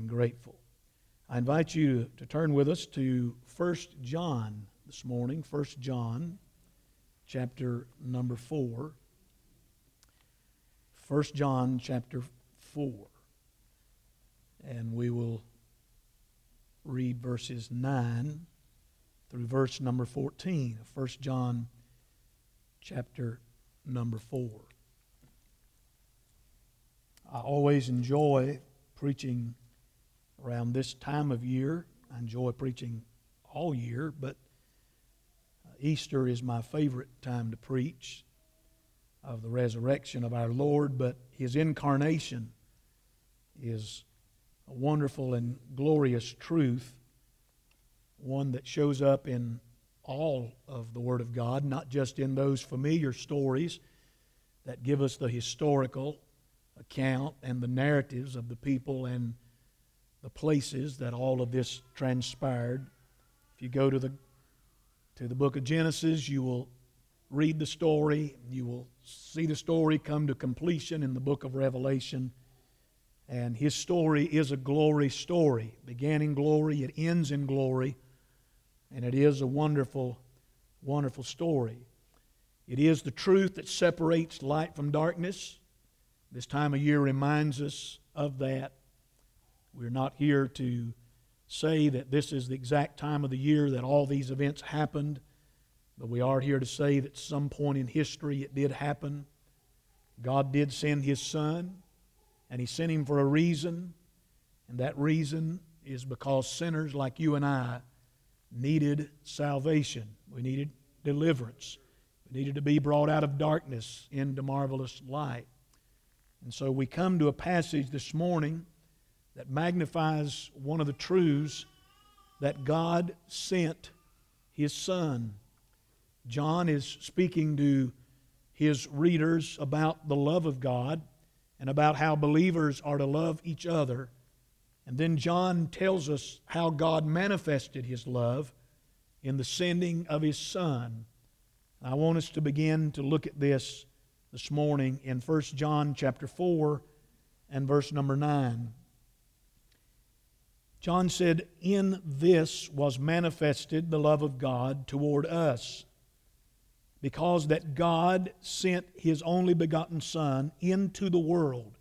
and grateful. I invite you to turn with us to 1 John this morning, 1 John chapter number 4. 1 John chapter 4. And we will read verses 9 through verse number 14 of 1 John chapter number 4. I always enjoy preaching around this time of year. I enjoy preaching all year, but uh, Easter is my favorite time to preach of the resurrection of our Lord, but his incarnation is a wonderful and glorious truth, one that shows up in all of the Word of God, not just in those familiar stories that give us the historical account and the narratives of the people and the places that all of this transpired. If you go to the to the book of Genesis, you will read the story, you will see the story come to completion in the book of Revelation. And his story is a glory story. It began in glory, it ends in glory, and it is a wonderful, wonderful story. It is the truth that separates light from darkness. This time of year reminds us of that. We're not here to say that this is the exact time of the year that all these events happened, but we are here to say that some point in history it did happen. God did send His Son, and He sent Him for a reason, and that reason is because sinners like you and I needed salvation. We needed deliverance. We needed to be brought out of darkness into marvelous light. And so we come to a passage this morning that magnifies one of the truths that God sent His Son. John is speaking to his readers about the love of God and about how believers are to love each other. And then John tells us how God manifested His love in the sending of His Son. I want us to begin to look at this this morning in 1 John chapter 4 and verse number 9. John said, In this was manifested the love of God toward us, because that God sent his only begotten Son into the world,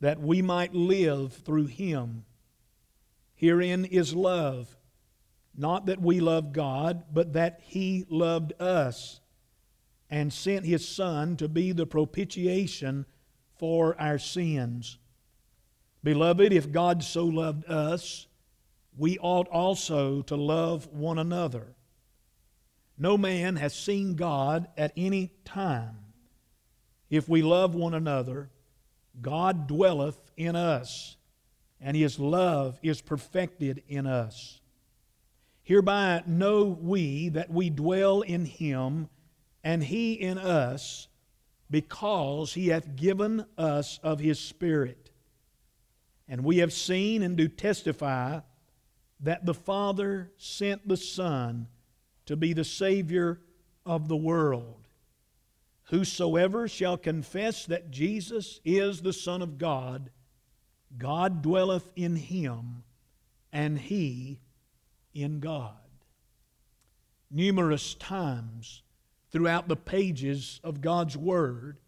that we might live through him. Herein is love, not that we love God, but that he loved us and sent his Son to be the propitiation for our sins. Beloved, if God so loved us, we ought also to love one another. No man has seen God at any time. If we love one another, God dwelleth in us, and his love is perfected in us. Hereby know we that we dwell in him and he in us, because he hath given us of his Spirit. And we have seen and do testify that the Father sent the Son to be the Savior of the world. Whosoever shall confess that Jesus is the Son of God, God dwelleth in him, and he in God. Numerous times throughout the pages of God's Word,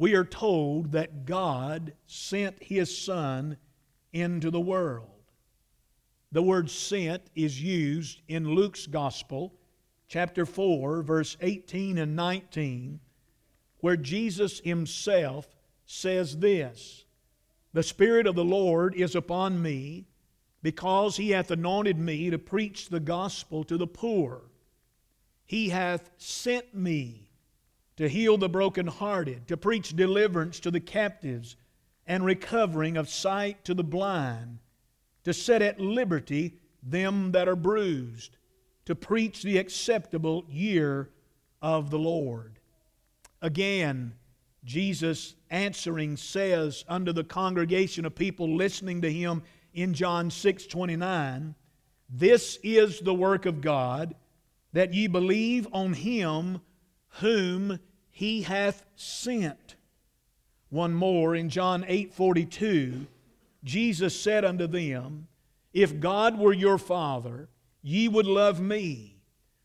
we are told that God sent His Son into the world. The word sent is used in Luke's Gospel, chapter 4, verse 18 and 19, where Jesus Himself says this The Spirit of the Lord is upon me, because He hath anointed me to preach the gospel to the poor. He hath sent me to heal the brokenhearted, to preach deliverance to the captives, and recovering of sight to the blind, to set at liberty them that are bruised, to preach the acceptable year of the Lord. Again, Jesus answering says unto the congregation of people listening to him in John 6 29, This is the work of God that ye believe on him whom he hath sent. One more in John 8 42, Jesus said unto them, If God were your Father, ye would love me,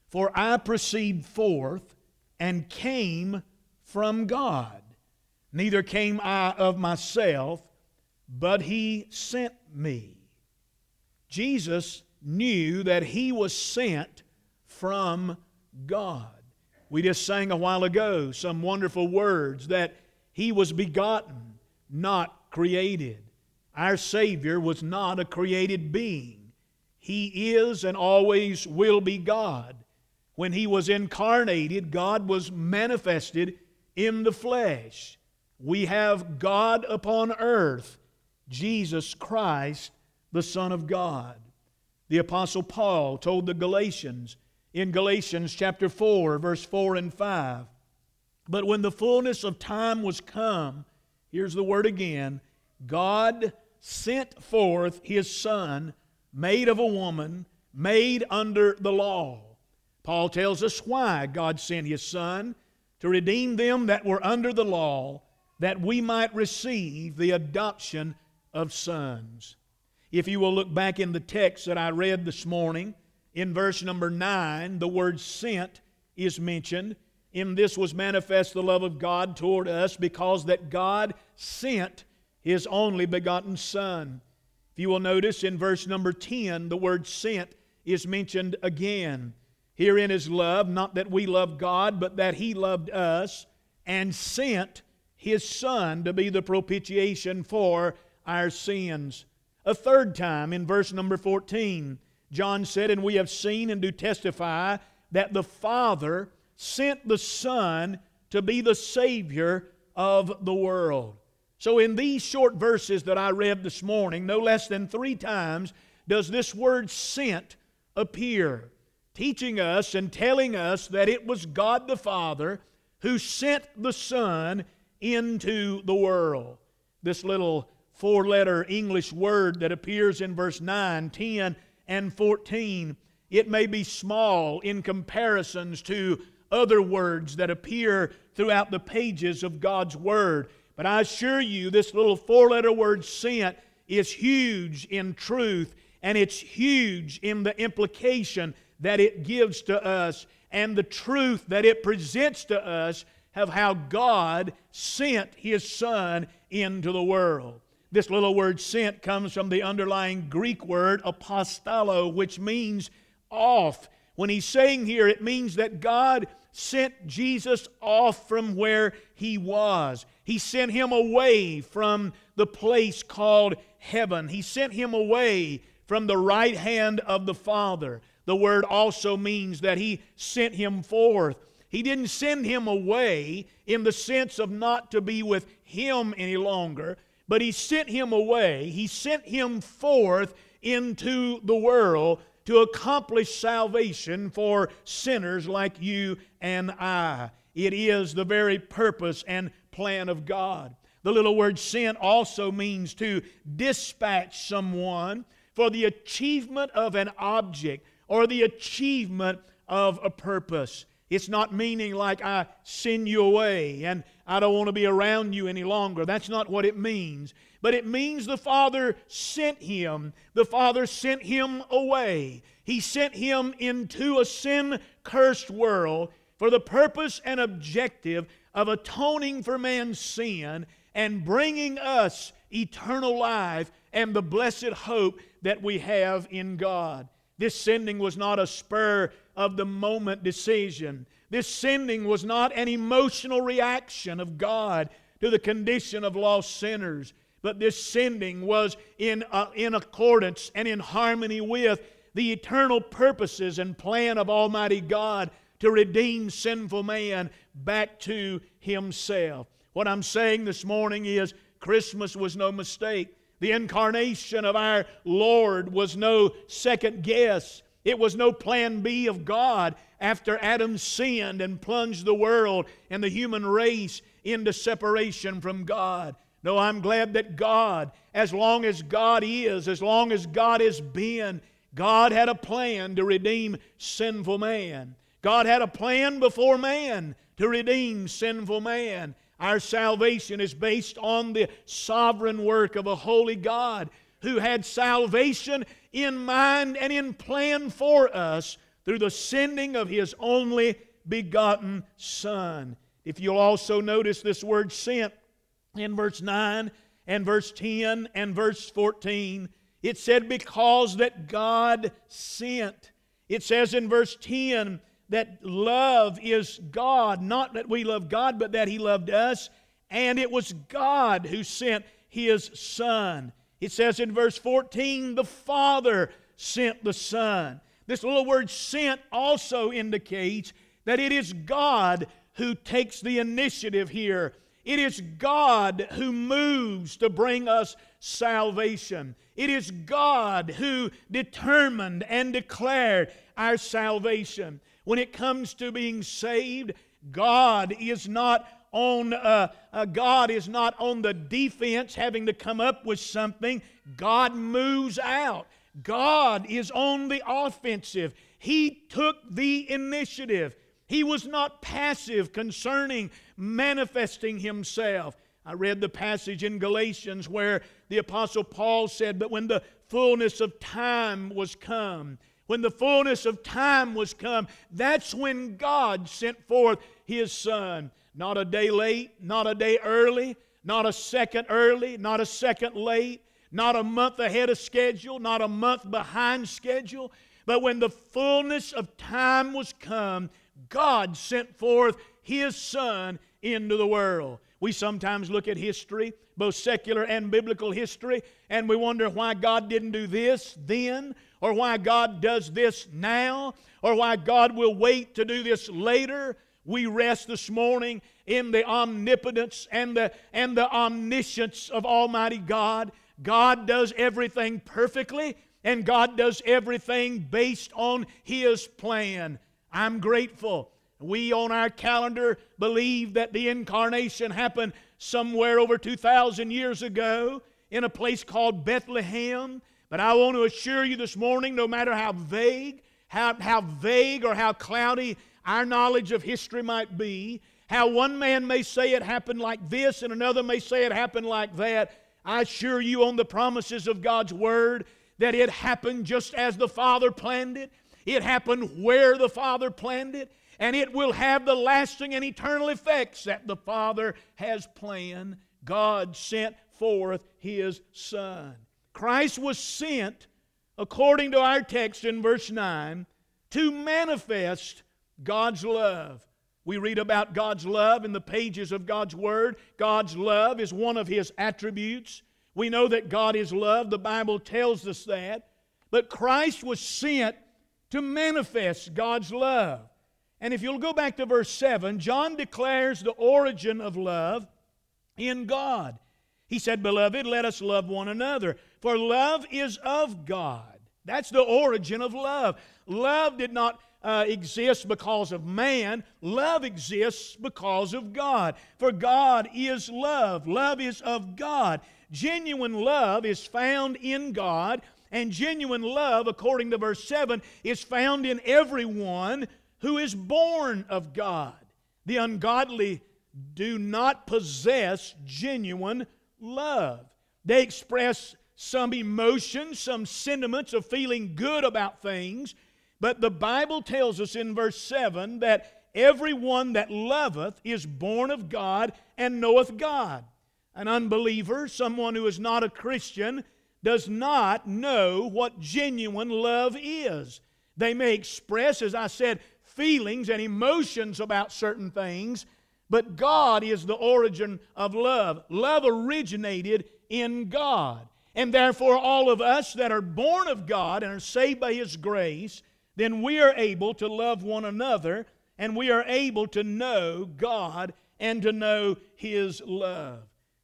for I proceed forth and came from God. Neither came I of myself, but he sent me. Jesus knew that he was sent from God. We just sang a while ago some wonderful words that he was begotten, not created. Our Savior was not a created being. He is and always will be God. When He was incarnated, God was manifested in the flesh. We have God upon earth, Jesus Christ, the Son of God. The Apostle Paul told the Galatians in Galatians chapter 4, verse 4 and 5 But when the fullness of time was come, here's the word again God sent forth his Son, made of a woman, made under the law. Paul tells us why God sent his Son to redeem them that were under the law, that we might receive the adoption of sons. If you will look back in the text that I read this morning, in verse number 9, the word sent is mentioned. In this was manifest the love of God toward us because that God sent his only begotten Son. If you will notice in verse number 10, the word sent is mentioned again. Herein is love, not that we love God, but that He loved us and sent His Son to be the propitiation for our sins. A third time in verse number 14, John said, And we have seen and do testify that the Father sent the Son to be the Savior of the world. So, in these short verses that I read this morning, no less than three times does this word sent appear, teaching us and telling us that it was God the Father who sent the Son into the world. This little four letter English word that appears in verse 9, 10, and 14, it may be small in comparisons to other words that appear throughout the pages of God's Word. But I assure you, this little four letter word sent is huge in truth and it's huge in the implication that it gives to us and the truth that it presents to us of how God sent His Son into the world. This little word sent comes from the underlying Greek word apostello, which means off. When he's saying here, it means that God sent Jesus off from where he was. He sent him away from the place called heaven. He sent him away from the right hand of the Father. The word also means that he sent him forth. He didn't send him away in the sense of not to be with him any longer, but he sent him away. He sent him forth into the world to accomplish salvation for sinners like you and I. It is the very purpose and plan of God. The little word sent also means to dispatch someone for the achievement of an object or the achievement of a purpose. It's not meaning like I send you away and I don't want to be around you any longer. That's not what it means. But it means the Father sent him. The Father sent him away. He sent him into a sin cursed world for the purpose and objective of atoning for man's sin and bringing us eternal life and the blessed hope that we have in God. This sending was not a spur of the moment decision. This sending was not an emotional reaction of God to the condition of lost sinners, but this sending was in, uh, in accordance and in harmony with the eternal purposes and plan of Almighty God to redeem sinful man back to Himself. What I'm saying this morning is Christmas was no mistake. The incarnation of our Lord was no second guess. It was no plan B of God after Adam sinned and plunged the world and the human race into separation from God. No, I'm glad that God, as long as God is, as long as God has been, God had a plan to redeem sinful man. God had a plan before man to redeem sinful man. Our salvation is based on the sovereign work of a holy God who had salvation in mind and in plan for us through the sending of His only begotten Son. If you'll also notice this word sent in verse 9 and verse 10 and verse 14, it said, Because that God sent. It says in verse 10 that love is God, not that we love God, but that He loved us, and it was God who sent His Son. It says in verse 14, the Father sent the Son. This little word sent also indicates that it is God who takes the initiative here. It is God who moves to bring us salvation. It is God who determined and declared our salvation. When it comes to being saved, God is not on uh, uh, God is not on the defense having to come up with something. God moves out. God is on the offensive. He took the initiative. He was not passive concerning manifesting himself. I read the passage in Galatians where the Apostle Paul said, But when the fullness of time was come, when the fullness of time was come, that's when God sent forth His Son. Not a day late, not a day early, not a second early, not a second late, not a month ahead of schedule, not a month behind schedule. But when the fullness of time was come, God sent forth His Son into the world. We sometimes look at history, both secular and biblical history, and we wonder why God didn't do this then, or why God does this now, or why God will wait to do this later. We rest this morning in the omnipotence and the, and the omniscience of Almighty God. God does everything perfectly, and God does everything based on His plan. I'm grateful. We on our calendar believe that the incarnation happened somewhere over 2,000 years ago in a place called Bethlehem. But I want to assure you this morning no matter how vague, how, how vague or how cloudy our knowledge of history might be, how one man may say it happened like this and another may say it happened like that, I assure you on the promises of God's Word that it happened just as the Father planned it. It happened where the Father planned it, and it will have the lasting and eternal effects that the Father has planned. God sent forth His Son. Christ was sent, according to our text in verse 9, to manifest God's love. We read about God's love in the pages of God's Word. God's love is one of His attributes. We know that God is love. The Bible tells us that. But Christ was sent to manifest God's love. And if you'll go back to verse 7, John declares the origin of love in God. He said, Beloved, let us love one another, for love is of God. That's the origin of love. Love did not uh, exists because of man. Love exists because of God. For God is love. Love is of God. Genuine love is found in God, and genuine love, according to verse 7, is found in everyone who is born of God. The ungodly do not possess genuine love. They express some emotions, some sentiments of feeling good about things, but the Bible tells us in verse 7 that everyone that loveth is born of God and knoweth God. An unbeliever, someone who is not a Christian, does not know what genuine love is. They may express, as I said, feelings and emotions about certain things, but God is the origin of love. Love originated in God. And therefore, all of us that are born of God and are saved by His grace then we are able to love one another and we are able to know God and to know His love.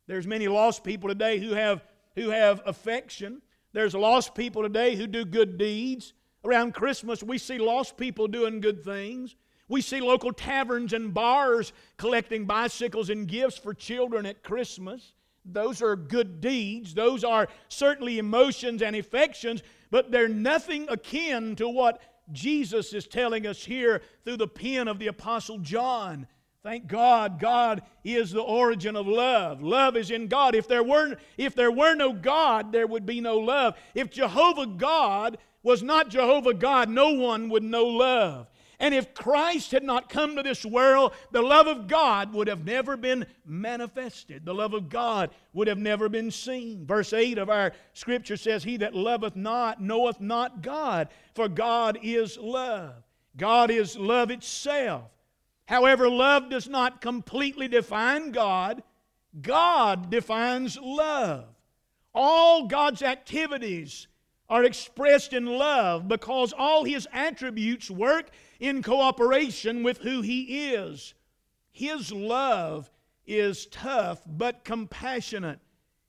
There's many lost people today who have, who have affection. There's lost people today who do good deeds. Around Christmas, we see lost people doing good things. We see local taverns and bars collecting bicycles and gifts for children at Christmas. Those are good deeds. Those are certainly emotions and affections, but they're nothing akin to what Jesus is telling us here through the pen of the Apostle John Thank God, God is the origin of love. Love is in God. If there were, if there were no God, there would be no love. If Jehovah God was not Jehovah God, no one would know love. And if Christ had not come to this world, the love of God would have never been manifested. The love of God would have never been seen. Verse 8 of our scripture says, He that loveth not knoweth not God, for God is love. God is love itself. However, love does not completely define God, God defines love. All God's activities are expressed in love because all His attributes work in cooperation with who He is. His love is tough but compassionate.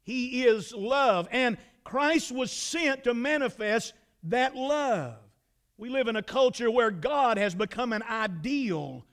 He is love, and Christ was sent to manifest that love. We live in a culture where God has become an ideal,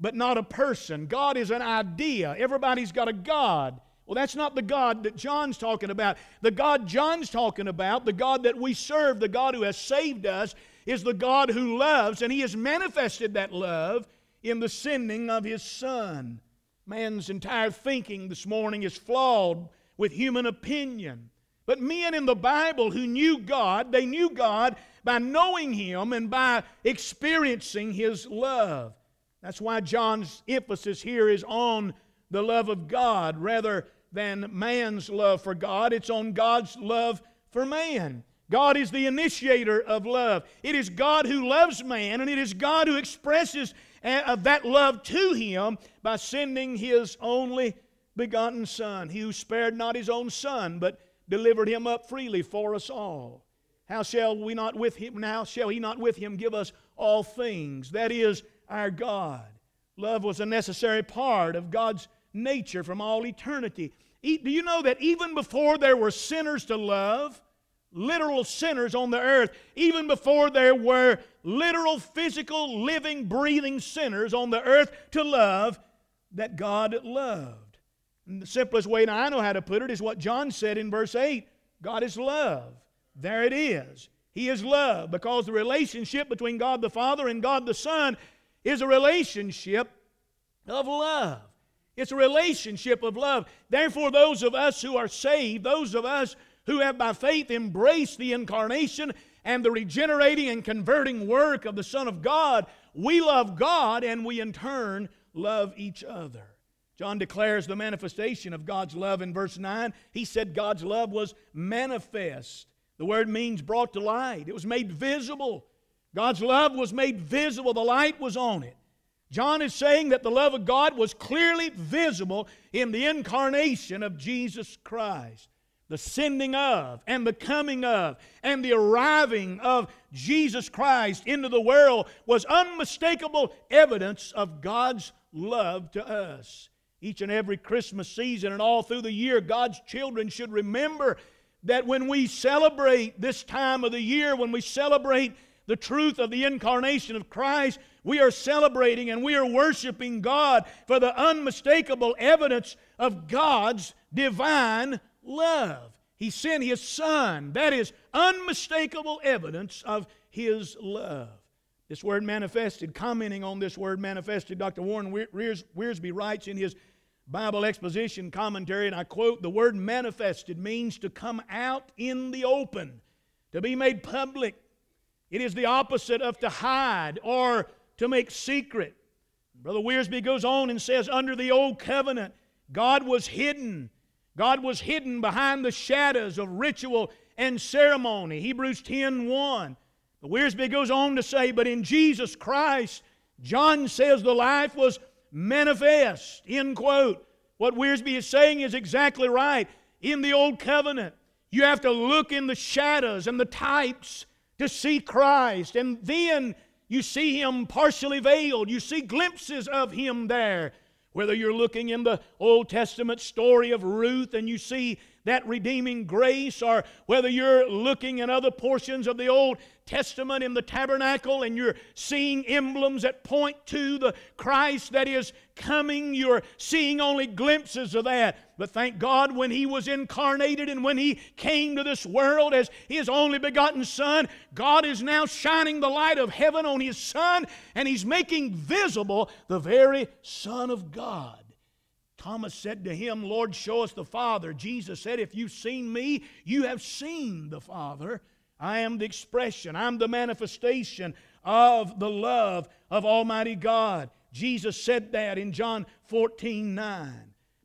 but not a person. God is an idea. Everybody's got a God. Well, that's not the God that John's talking about. The God John's talking about, the God that we serve, the God who has saved us, is the God who loves, and He has manifested that love in the sending of His Son. Man's entire thinking this morning is flawed with human opinion. But men in the Bible who knew God, they knew God by knowing Him and by experiencing His love. That's why John's emphasis here is on the love of God rather than man's love for God. It's on God's love for man. God is the initiator of love. It is God who loves man, and it is God who expresses uh, that love to him by sending his only begotten Son. He who spared not his own Son, but delivered him up freely for us all. How shall we not with him now? Shall he not with him give us all things? That is our God. Love was a necessary part of God's nature from all eternity. Do you know that even before there were sinners to love, literal sinners on the earth, even before there were literal, physical, living, breathing sinners on the earth to love, that God loved. And the simplest way I know how to put it is what John said in verse 8 God is love. There it is. He is love because the relationship between God the Father and God the Son is a relationship of love. It's a relationship of love. Therefore, those of us who are saved, those of us who have by faith embraced the incarnation and the regenerating and converting work of the Son of God, we love God and we in turn love each other. John declares the manifestation of God's love in verse 9. He said God's love was manifest. The word means brought to light, it was made visible. God's love was made visible, the light was on it. John is saying that the love of God was clearly visible in the incarnation of Jesus Christ the sending of and the coming of and the arriving of Jesus Christ into the world was unmistakable evidence of God's love to us. Each and every Christmas season and all through the year, God's children should remember that when we celebrate this time of the year, when we celebrate the truth of the incarnation of Christ, we are celebrating and we are worshiping God for the unmistakable evidence of God's divine love. He sent His Son. That is unmistakable evidence of His love. This word manifested, commenting on this word manifested, Dr. Warren Wiersbe writes in his Bible exposition commentary, and I quote, the word manifested means to come out in the open, to be made public. It is the opposite of to hide or to make secret. Brother Wiersbe goes on and says, under the old covenant, God was hidden God was hidden behind the shadows of ritual and ceremony. Hebrews 10 1. The Wiersbe goes on to say, But in Jesus Christ, John says the life was manifest. End quote. What Wiersbe is saying is exactly right. In the Old Covenant, you have to look in the shadows and the types to see Christ. And then you see Him partially veiled. You see glimpses of Him there. Whether you're looking in the Old Testament story of Ruth and you see that redeeming grace, or whether you're looking in other portions of the Old Testament in the tabernacle and you're seeing emblems that point to the Christ that is coming, you're seeing only glimpses of that. But thank God when He was incarnated and when He came to this world as His only begotten Son, God is now shining the light of heaven on His Son and He's making visible the very Son of God. Thomas said to him, Lord, show us the Father. Jesus said, If you've seen me, you have seen the Father. I am the expression, I'm the manifestation of the love of Almighty God. Jesus said that in John 14 9.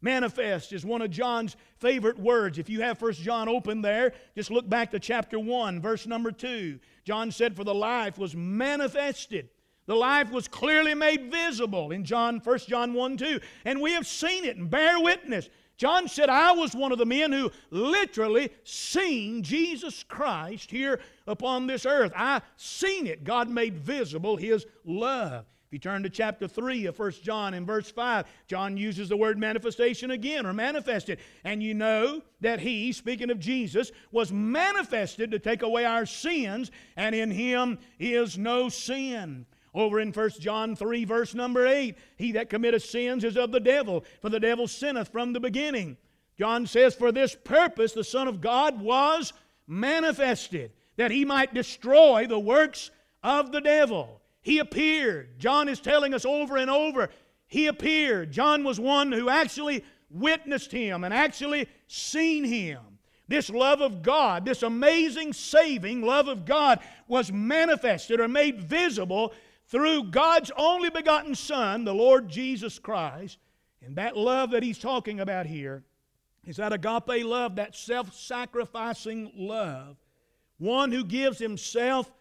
Manifest is one of John's favorite words. If you have First John open there, just look back to chapter 1, verse number 2. John said, For the life was manifested. The life was clearly made visible in John, 1 John 1 2. And we have seen it and bear witness. John said, I was one of the men who literally seen Jesus Christ here upon this earth. I seen it. God made visible his love. If you turn to chapter 3 of 1 John in verse 5, John uses the word manifestation again, or manifested. And you know that he, speaking of Jesus, was manifested to take away our sins, and in him is no sin. Over in 1 John 3, verse number 8, he that committeth sins is of the devil, for the devil sinneth from the beginning. John says, For this purpose the Son of God was manifested, that he might destroy the works of the devil. He appeared. John is telling us over and over, he appeared. John was one who actually witnessed him and actually seen him. This love of God, this amazing saving love of God, was manifested or made visible through God's only begotten Son, the Lord Jesus Christ. And that love that he's talking about here is that agape love, that self sacrificing love. One who gives himself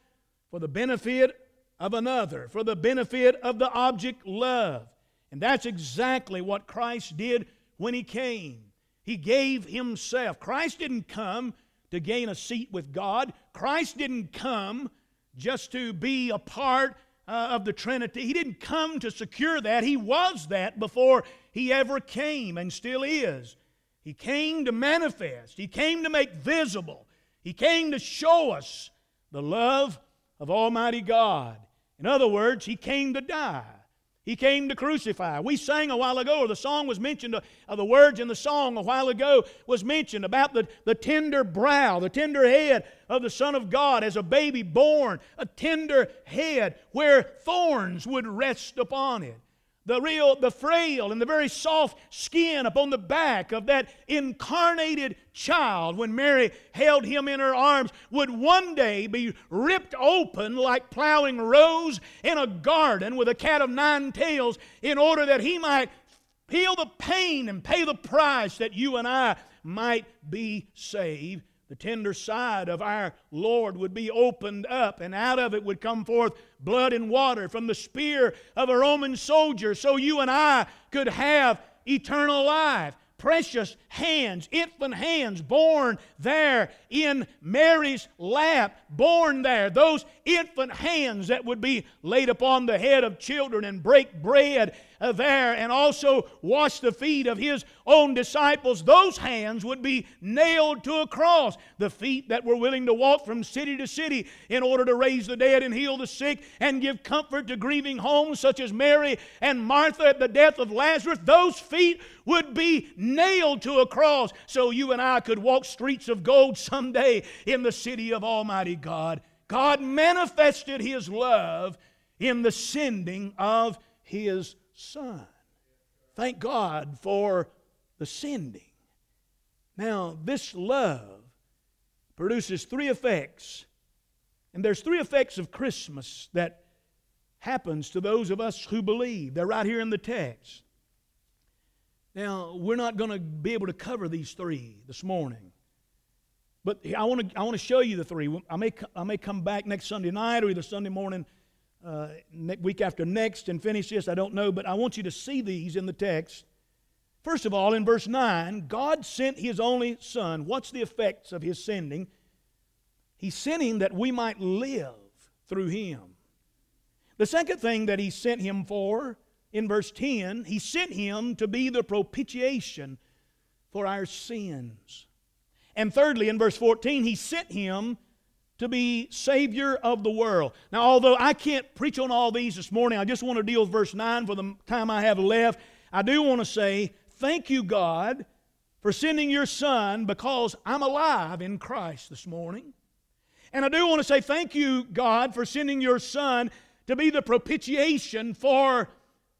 for the benefit of another, for the benefit of the object loved. And that's exactly what Christ did when he came. He gave himself. Christ didn't come to gain a seat with God, Christ didn't come just to be a part uh, of the Trinity. He didn't come to secure that. He was that before he ever came and still is. He came to manifest, He came to make visible, He came to show us the love of Almighty God. In other words, He came to die. He came to crucify. We sang a while ago, or the song was mentioned, uh, the words in the song a while ago was mentioned about the, the tender brow, the tender head of the Son of God as a baby born, a tender head where thorns would rest upon it the real, the frail, and the very soft skin upon the back of that incarnated child, when Mary held him in her arms, would one day be ripped open like plowing rows in a garden with a cat of nine tails in order that he might feel the pain and pay the price that you and I might be saved the tender side of our Lord would be opened up, and out of it would come forth blood and water from the spear of a Roman soldier, so you and I could have eternal life precious hands, infant hands, born there in Mary's lap, born there. Those infant hands that would be laid upon the head of children and break bread there and also wash the feet of his own disciples. Those hands would be nailed to a cross. The feet that were willing to walk from city to city in order to raise the dead and heal the sick and give comfort to grieving homes, such as Mary and Martha at the death of Lazarus. Those feet would be nailed to a cross so you and I could walk streets of gold someday in the city of Almighty God. God manifested His love in the sending of His Son. Thank God for the sending. Now, this love produces three effects. And there's three effects of Christmas that happens to those of us who believe. They're right here in the text. Now, we're not going to be able to cover these three this morning. But I want to I want to show you the three. I may I may come back next Sunday night or either Sunday morning, uh, week after next, and finish this. I don't know, but I want you to see these in the text. First of all, in verse nine, God sent His only Son. What's the effects of His sending? He sent Him that we might live through Him. The second thing that He sent Him for, in verse ten, He sent Him to be the propitiation for our sins. And thirdly, in verse 14, He sent Him to be Savior of the world. Now, although I can't preach on all these this morning, I just want to deal with verse 9 for the time I have left. I do want to say, Thank you, God, for sending your Son because I'm alive in Christ this morning. And I do want to say, Thank you, God, for sending your Son to be the propitiation for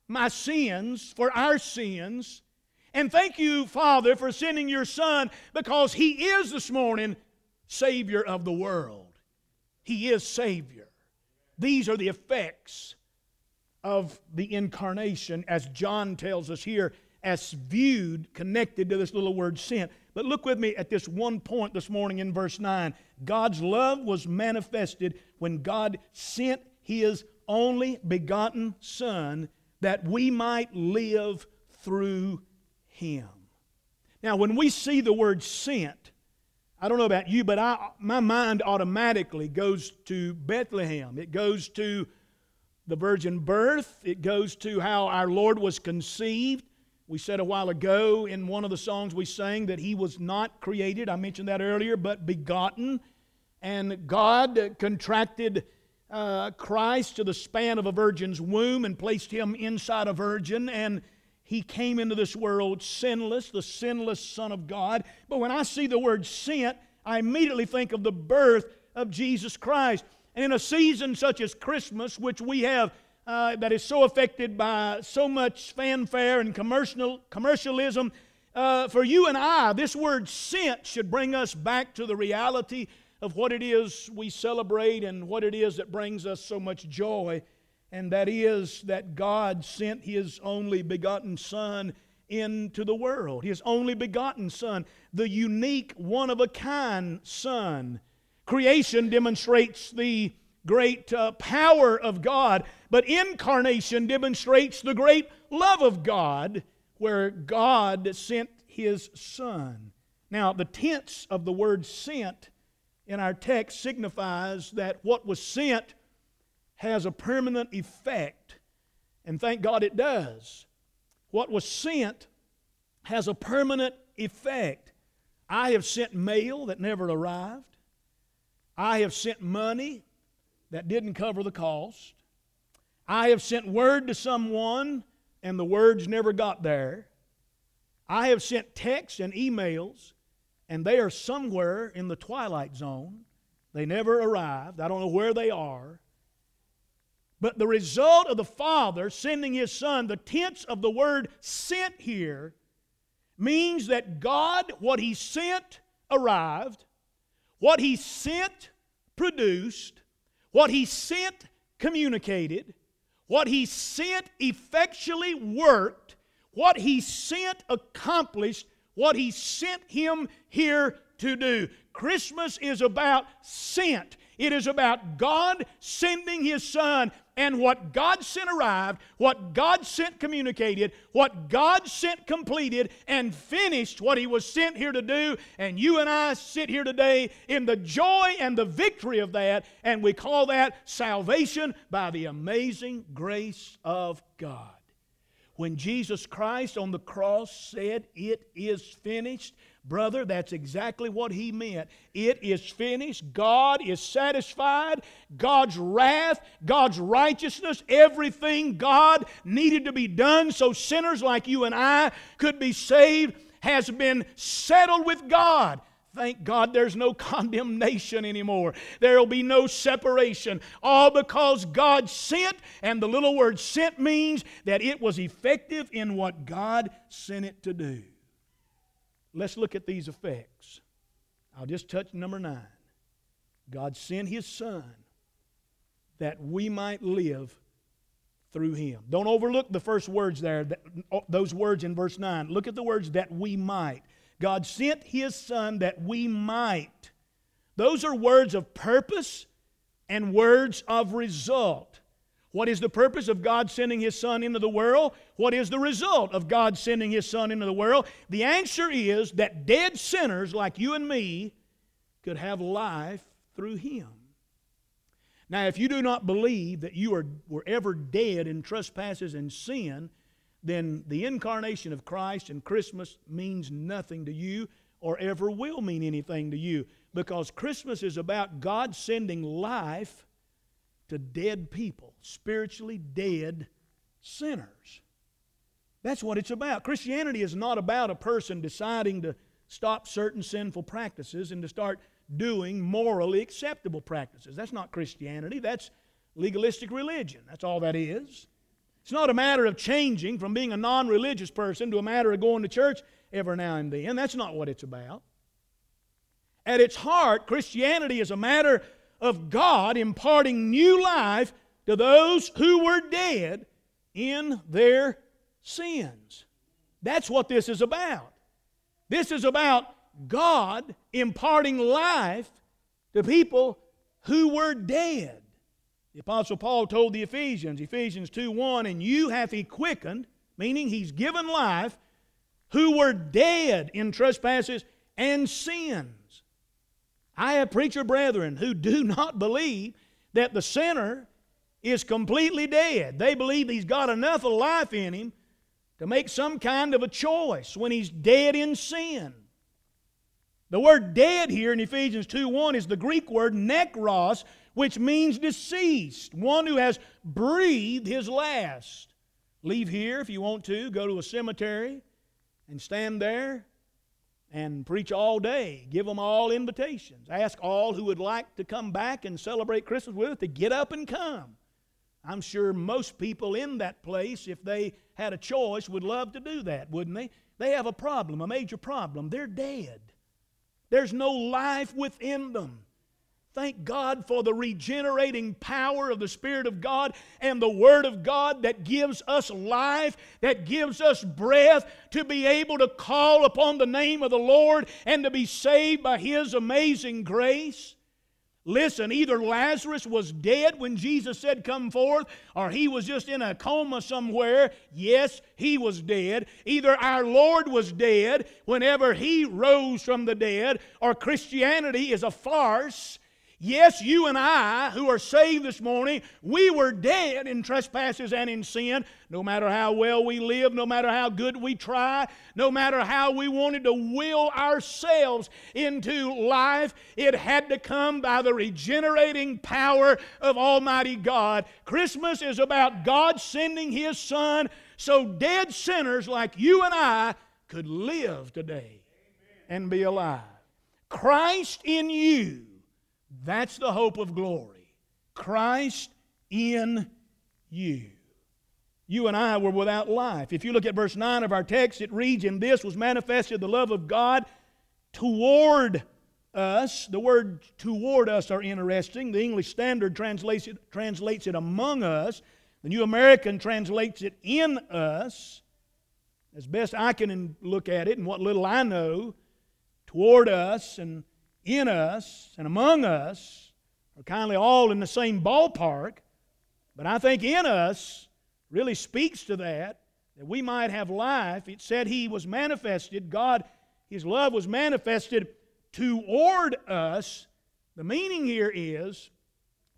my sins, for our sins. And thank you, Father, for sending your Son because He is this morning Savior of the world. He is Savior. These are the effects of the incarnation, as John tells us here, as viewed, connected to this little word sent. But look with me at this one point this morning in verse 9. God's love was manifested when God sent His only begotten Son that we might live through Him. Now, when we see the word sent, I don't know about you, but I, my mind automatically goes to Bethlehem. It goes to the virgin birth. It goes to how our Lord was conceived. We said a while ago in one of the songs we sang that He was not created. I mentioned that earlier, but begotten. And God contracted uh, Christ to the span of a virgin's womb and placed Him inside a virgin. And he came into this world sinless, the sinless Son of God. But when I see the word sent, I immediately think of the birth of Jesus Christ. And in a season such as Christmas, which we have uh, that is so affected by so much fanfare and commercial, commercialism, uh, for you and I, this word sent should bring us back to the reality of what it is we celebrate and what it is that brings us so much joy and that is that God sent His only begotten Son into the world. His only begotten Son, the unique, one of a kind Son. Creation demonstrates the great uh, power of God, but incarnation demonstrates the great love of God, where God sent His Son. Now, the tense of the word sent in our text signifies that what was sent has a permanent effect. And thank God it does. What was sent has a permanent effect. I have sent mail that never arrived. I have sent money that didn't cover the cost. I have sent word to someone and the words never got there. I have sent texts and emails and they are somewhere in the twilight zone. They never arrived. I don't know where they are. But the result of the Father sending His Son, the tense of the word sent here, means that God, what He sent, arrived, what He sent, produced, what He sent, communicated, what He sent, effectually worked, what He sent, accomplished, what He sent Him here to do. Christmas is about sent. It is about God sending His Son, and what God sent arrived, what God sent communicated, what God sent completed, and finished what He was sent here to do. And you and I sit here today in the joy and the victory of that, and we call that salvation by the amazing grace of God. When Jesus Christ on the cross said, It is finished, Brother, that's exactly what he meant. It is finished. God is satisfied. God's wrath, God's righteousness, everything God needed to be done so sinners like you and I could be saved has been settled with God. Thank God there's no condemnation anymore. There will be no separation. All because God sent, and the little word sent means that it was effective in what God sent it to do. Let's look at these effects. I'll just touch number nine. God sent His Son that we might live through Him. Don't overlook the first words there, uh, those words in verse 9. Look at the words that we might. God sent His Son that we might. Those are words of purpose and words of result. What is the purpose of God sending His Son into the world? What is the result of God sending His Son into the world? The answer is that dead sinners like you and me could have life through Him. Now, if you do not believe that you are, were ever dead in trespasses and sin, then the incarnation of Christ and Christmas means nothing to you. or ever will mean anything to you because Christmas is about God sending life to dead people, spiritually dead sinners. That's what it's about. Christianity is not about a person deciding to stop certain sinful practices and to start doing morally acceptable practices. That's not Christianity. That's legalistic religion. That's all that is. It's not a matter of changing from being a non religious person to a matter of going to church every now and then. That's not what it's about. At its heart, Christianity is a matter of God imparting new life to those who were dead in their sins. That's what this is about. This is about God imparting life to people who were dead. The Apostle Paul told the Ephesians, Ephesians 2 1, and you hath he quickened, meaning he's given life, who were dead in trespasses and sins. I have preacher brethren who do not believe that the sinner is completely dead. They believe he's got enough of life in him to make some kind of a choice when he's dead in sin. The word dead here in Ephesians 2 1 is the Greek word nekros, which means deceased, one who has breathed his last. Leave here if you want to, go to a cemetery and stand there and preach all day. Give them all invitations. Ask all who would like to come back and celebrate Christmas with us to get up and come. I'm sure most people in that place, if they had a choice, would love to do that, wouldn't they? They have a problem, a major problem. They're dead. There's no life within them. Thank God for the regenerating power of the Spirit of God and the Word of God that gives us life, that gives us breath to be able to call upon the name of the Lord and to be saved by His amazing grace. Listen, either Lazarus was dead when Jesus said, Come forth, or he was just in a coma somewhere. Yes, he was dead. Either our Lord was dead whenever he rose from the dead, or Christianity is a farce Yes, you and I, who are saved this morning, we were dead in trespasses and in sin. No matter how well we live, no matter how good we try, no matter how we wanted to will ourselves into life, it had to come by the regenerating power of Almighty God. Christmas is about God sending His Son so dead sinners like you and I could live today and be alive. Christ in you that's the hope of glory. Christ in you. You and I were without life. If you look at verse 9 of our text, it reads, In this was manifested the love of God toward us. The word toward us are interesting. The English Standard translates it, translates it among us. The New American translates it in us. As best I can look at it and what little I know, toward us and in us and among us are kindly all in the same ballpark, but I think in us really speaks to that, that we might have life. It said He was manifested, God, His love was manifested toward us. The meaning here is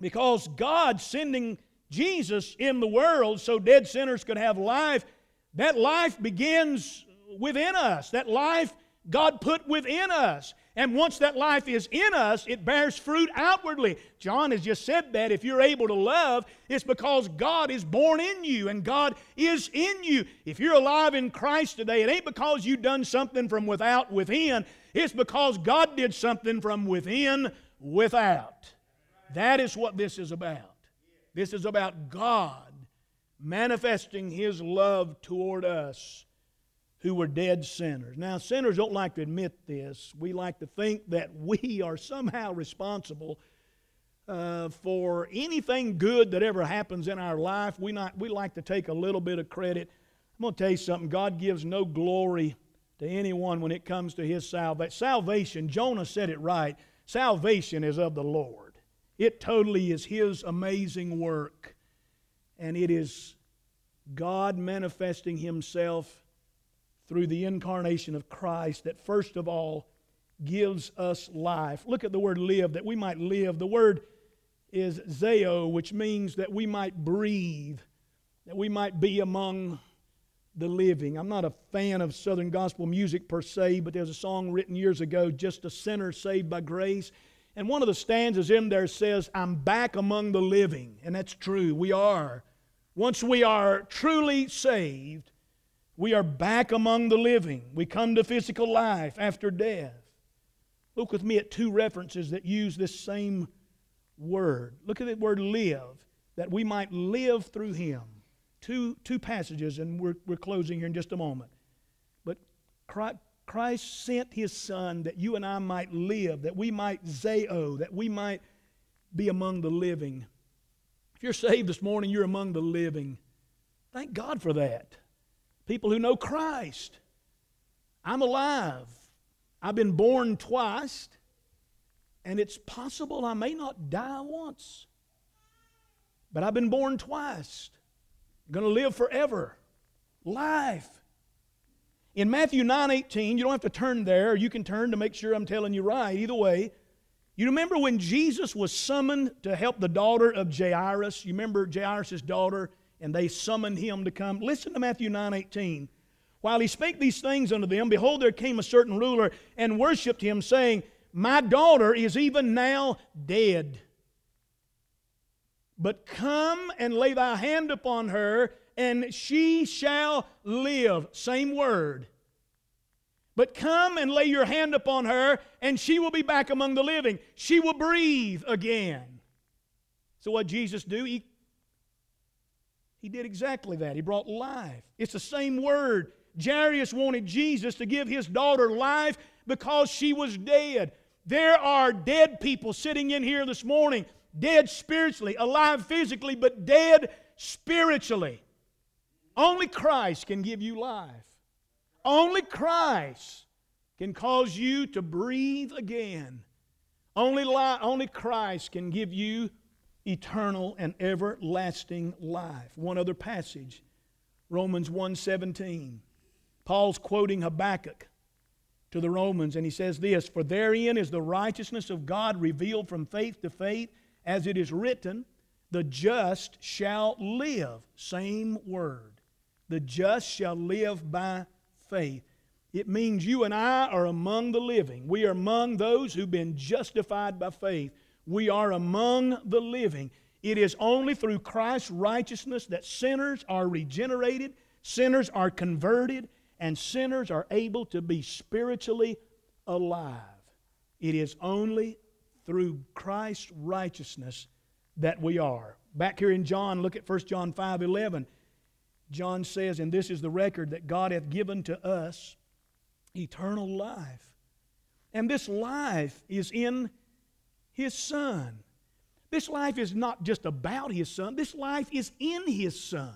because God sending Jesus in the world so dead sinners could have life, that life begins within us. That life God put within us. And once that life is in us, it bears fruit outwardly. John has just said that if you're able to love, it's because God is born in you and God is in you. If you're alive in Christ today, it ain't because you've done something from without within, it's because God did something from within without. That is what this is about. This is about God manifesting His love toward us who were dead sinners. Now, sinners don't like to admit this. We like to think that we are somehow responsible uh, for anything good that ever happens in our life. We, not, we like to take a little bit of credit. I'm going to tell you something God gives no glory to anyone when it comes to His salvation. Salvation, Jonah said it right salvation is of the Lord. It totally is His amazing work. And it is God manifesting Himself through the incarnation of Christ that first of all gives us life. Look at the word live, that we might live. The word is zeo, which means that we might breathe, that we might be among the living. I'm not a fan of Southern gospel music per se, but there's a song written years ago, Just a Sinner Saved by Grace. And one of the stanzas in there says, I'm back among the living. And that's true. We are. Once we are truly saved, we are back among the living. We come to physical life after death. Look with me at two references that use this same word. Look at the word live, that we might live through him. Two, two passages, and we're, we're closing here in just a moment. But Christ sent his Son that you and I might live, that we might zeo, that we might be among the living. If you're saved this morning, you're among the living. Thank God for that. People who know Christ. I'm alive. I've been born twice, and it's possible I may not die once. But I've been born twice. I'm going to live forever. Life. In Matthew 9 18, you don't have to turn there, you can turn to make sure I'm telling you right. Either way, you remember when Jesus was summoned to help the daughter of Jairus? You remember Jairus' daughter, and they summoned him to come? Listen to Matthew 9 18. While he spake these things unto them, behold, there came a certain ruler and worshipped him, saying, My daughter is even now dead. But come and lay thy hand upon her, and she shall live. Same word. But come and lay your hand upon her, and she will be back among the living. She will breathe again. So, what Jesus do? He, he did exactly that. He brought life. It's the same word. Jairus wanted Jesus to give his daughter life because she was dead. There are dead people sitting in here this morning, dead spiritually, alive physically, but dead spiritually. Only Christ can give you life. Only Christ can cause you to breathe again. Only, li- only Christ can give you eternal and everlasting life. One other passage, Romans 1:17. Paul's quoting Habakkuk to the Romans, and he says this For therein is the righteousness of God revealed from faith to faith, as it is written, The just shall live. Same word. The just shall live by faith. It means you and I are among the living. We are among those who've been justified by faith. We are among the living. It is only through Christ's righteousness that sinners are regenerated, sinners are converted, and sinners are able to be spiritually alive. It is only through Christ's righteousness that we are. Back here in John, look at 1 John 5 11. John says, And this is the record that God hath given to us eternal life. And this life is in His Son. This life is not just about His Son, this life is in His Son.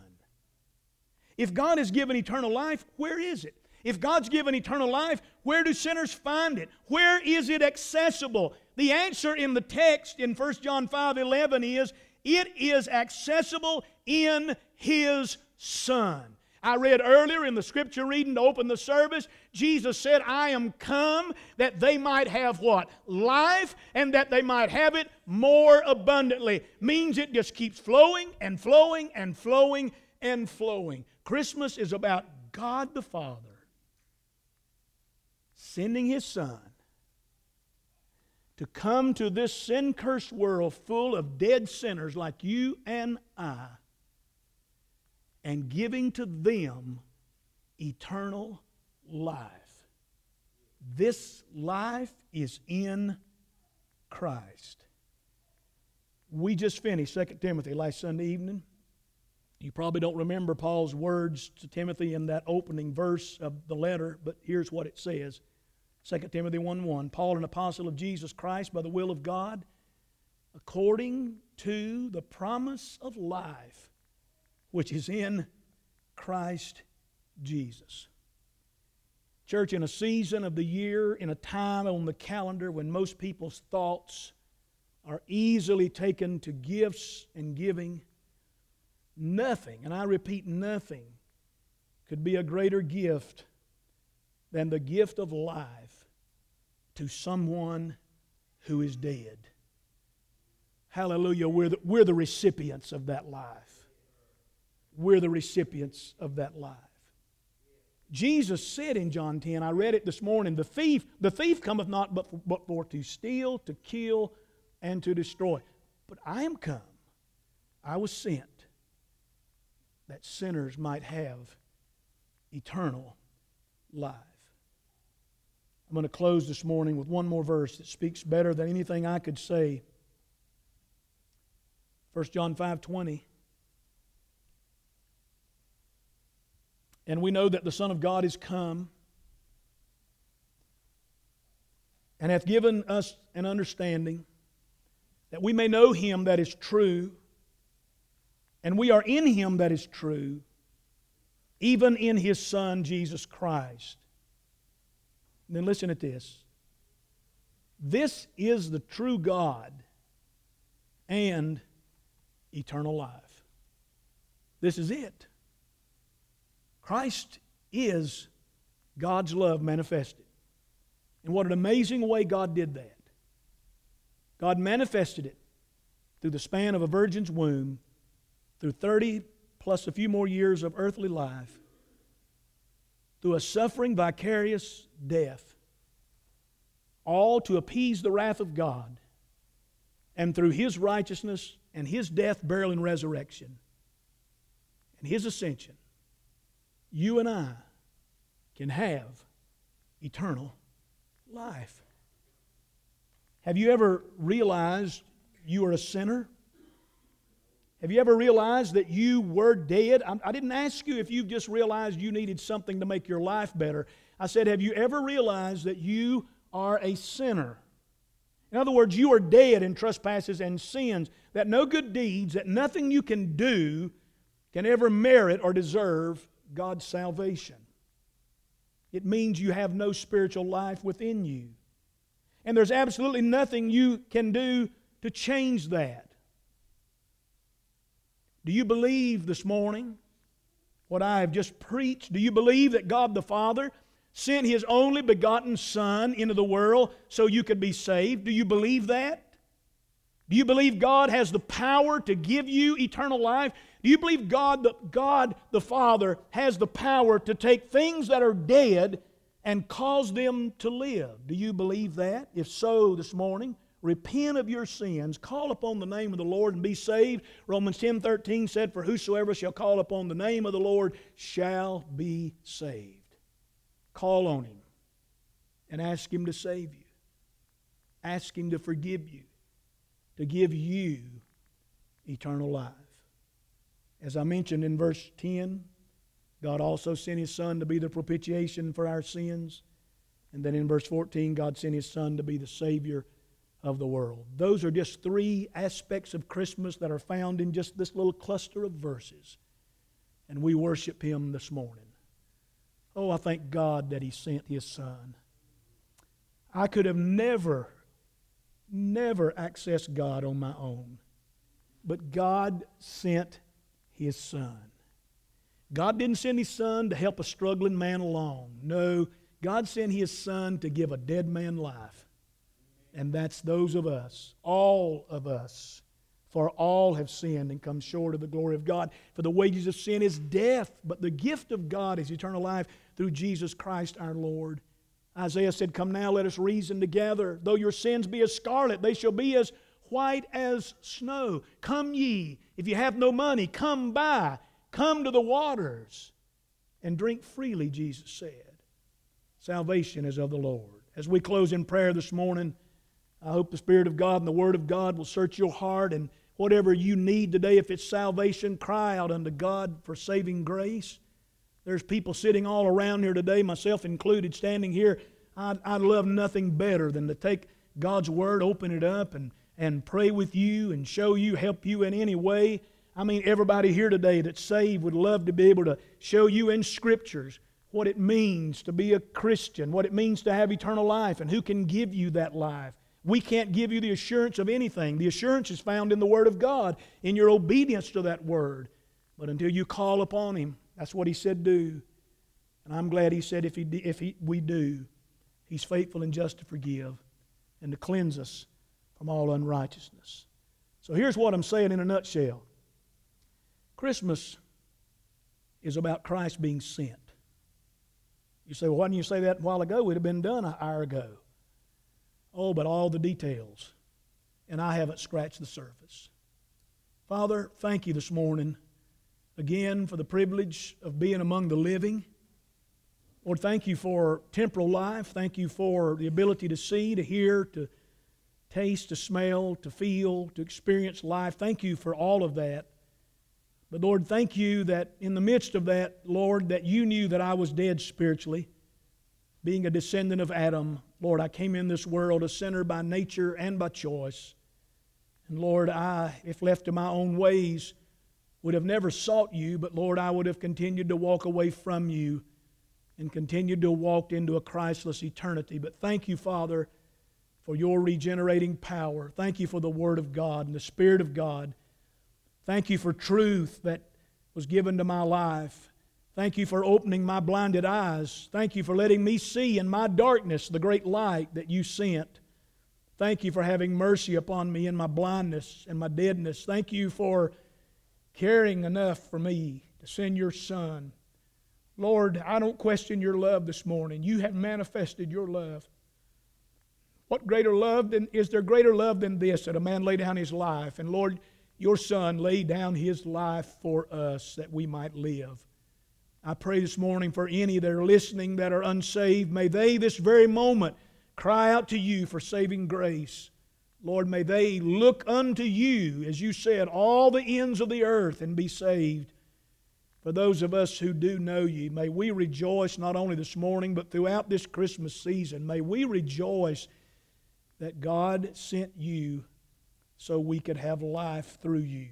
If God has given eternal life, where is it? If God's given eternal life, where do sinners find it? Where is it accessible? The answer in the text in 1 John 5 11 is it is accessible in His Son. I read earlier in the scripture reading to open the service, Jesus said, I am come that they might have what? Life and that they might have it more abundantly. Means it just keeps flowing and flowing and flowing and flowing. Christmas is about God the Father sending His Son to come to this sin cursed world full of dead sinners like you and I and giving to them eternal life. This life is in Christ. We just finished 2 Timothy last Sunday evening. You probably don't remember Paul's words to Timothy in that opening verse of the letter, but here's what it says 2 Timothy 1 1. Paul, an apostle of Jesus Christ by the will of God, according to the promise of life which is in Christ Jesus. Church, in a season of the year, in a time on the calendar when most people's thoughts are easily taken to gifts and giving, nothing, and I repeat, nothing, could be a greater gift than the gift of life to someone who is dead. Hallelujah. We're the, we're the recipients of that life we're the recipients of that life. Jesus said in John 10, I read it this morning, the thief, the thief cometh not but for, but for to steal, to kill, and to destroy. But I am come, I was sent, that sinners might have eternal life. I'm going to close this morning with one more verse that speaks better than anything I could say. 1 John 5 20. And we know that the Son of God is come and hath given us an understanding that we may know him that is true, and we are in him that is true, even in his Son, Jesus Christ. And then listen at this. This is the true God and eternal life. This is it. Christ is God's love manifested. And what an amazing way God did that. God manifested it through the span of a virgin's womb, through 30 plus a few more years of earthly life, through a suffering, vicarious death, all to appease the wrath of God, and through His righteousness and His death, burial, and resurrection, and His ascension, you and I can have eternal life. Have you ever realized you are a sinner? Have you ever realized that you were dead? I, didn't ask you if you just realized you needed something to make your life better. I said, Have you ever realized that you are a sinner? In other words, you are dead in trespasses and sins, that no good deeds, that nothing you can do can ever merit or deserve God's salvation. It means you have no spiritual life within you. And there's absolutely nothing you can do to change that. Do you believe this morning what I have just preached? Do you believe that God the Father sent His only begotten Son into the world so you could be saved? Do you believe that? Do you believe God has the power to give you eternal life? Do you believe God the, God the Father has the power to take things that are dead and cause them to live? Do you believe that? If so, this morning, repent of your sins, call upon the name of the Lord and be saved. Romans 10 13 said, For whosoever shall call upon the name of the Lord shall be saved. Call on Him and ask Him to save you, ask Him to forgive you, to give you eternal life. As I mentioned in verse 10, God also sent His Son to be the propitiation for our sins. And then in verse 14, God sent His Son to be the Savior of the world. Those are just three aspects of Christmas that are found in just this little cluster of verses. And we worship Him this morning. Oh, I thank God that He sent His Son. I could have never, never accessed God on my own. But God sent his son. God didn't send his son to help a struggling man along. No, God sent his son to give a dead man life. And that's those of us, all of us. For all have sinned and come short of the glory of God. For the wages of sin is death, but the gift of God is eternal life through Jesus Christ our Lord. Isaiah said, Come now, let us reason together. Though your sins be as scarlet, they shall be as white as snow. Come ye, if you have no money, come buy. Come to the waters and drink freely, Jesus said. Salvation is of the Lord. As we close in prayer this morning, I hope the Spirit of God and the Word of God will search your heart and whatever you need today, if it's salvation, cry out unto God for saving grace. There's people sitting all around here today, myself included, standing here. I'd, I'd love nothing better than to take God's Word, open it up, and and pray with you and show you, help you in any way. I mean, everybody here today that's saved would love to be able to show you in Scriptures what it means to be a Christian, what it means to have eternal life, and who can give you that life. We can't give you the assurance of anything. The assurance is found in the Word of God, in your obedience to that Word. But until you call upon Him, that's what He said do. And I'm glad He said if, he, if he, we do, He's faithful and just to forgive and to cleanse us from all unrighteousness. So here's what I'm saying in a nutshell Christmas is about Christ being sent. You say, well, why didn't you say that a while ago? It would have been done an hour ago. Oh, but all the details. And I haven't scratched the surface. Father, thank you this morning again for the privilege of being among the living. Lord, thank you for temporal life. Thank you for the ability to see, to hear, to taste, to smell, to feel, to experience life. Thank you for all of that. But Lord, thank you that in the midst of that, Lord, that you knew that I was dead spiritually. Being a descendant of Adam, Lord, I came in this world a sinner by nature and by choice. And Lord, I, if left to my own ways, would have never sought you, but Lord, I would have continued to walk away from you and continued to walk into a Christless eternity. But thank you, Father, for your regenerating power. Thank you for the Word of God and the Spirit of God. Thank you for truth that was given to my life. Thank you for opening my blinded eyes. Thank you for letting me see in my darkness the great light that you sent. Thank you for having mercy upon me in my blindness and my deadness. Thank you for caring enough for me to send your Son. Lord, I don't question your love this morning. You have manifested your love. What greater love than is there greater love than this that a man lay down his life? And Lord, your Son laid down his life for us that we might live. I pray this morning for any that are listening that are unsaved. May they this very moment cry out to you for saving grace. Lord, may they look unto you, as you said, all the ends of the earth and be saved. For those of us who do know you, may we rejoice not only this morning, but throughout this Christmas season. May we rejoice that God sent you so we could have life through you.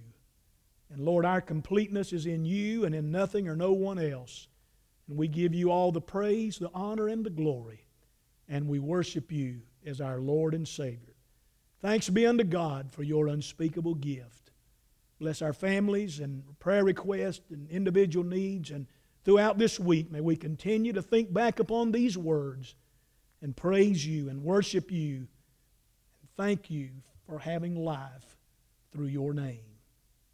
And Lord, our completeness is in you and in nothing or no one else. And we give you all the praise, the honor, and the glory and we worship you as our Lord and Savior. Thanks be unto God for your unspeakable gift. Bless our families and prayer requests and individual needs. And throughout this week, may we continue to think back upon these words and praise you and worship you thank you for having life through your name.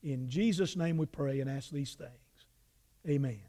In Jesus' name we pray and ask these things. Amen.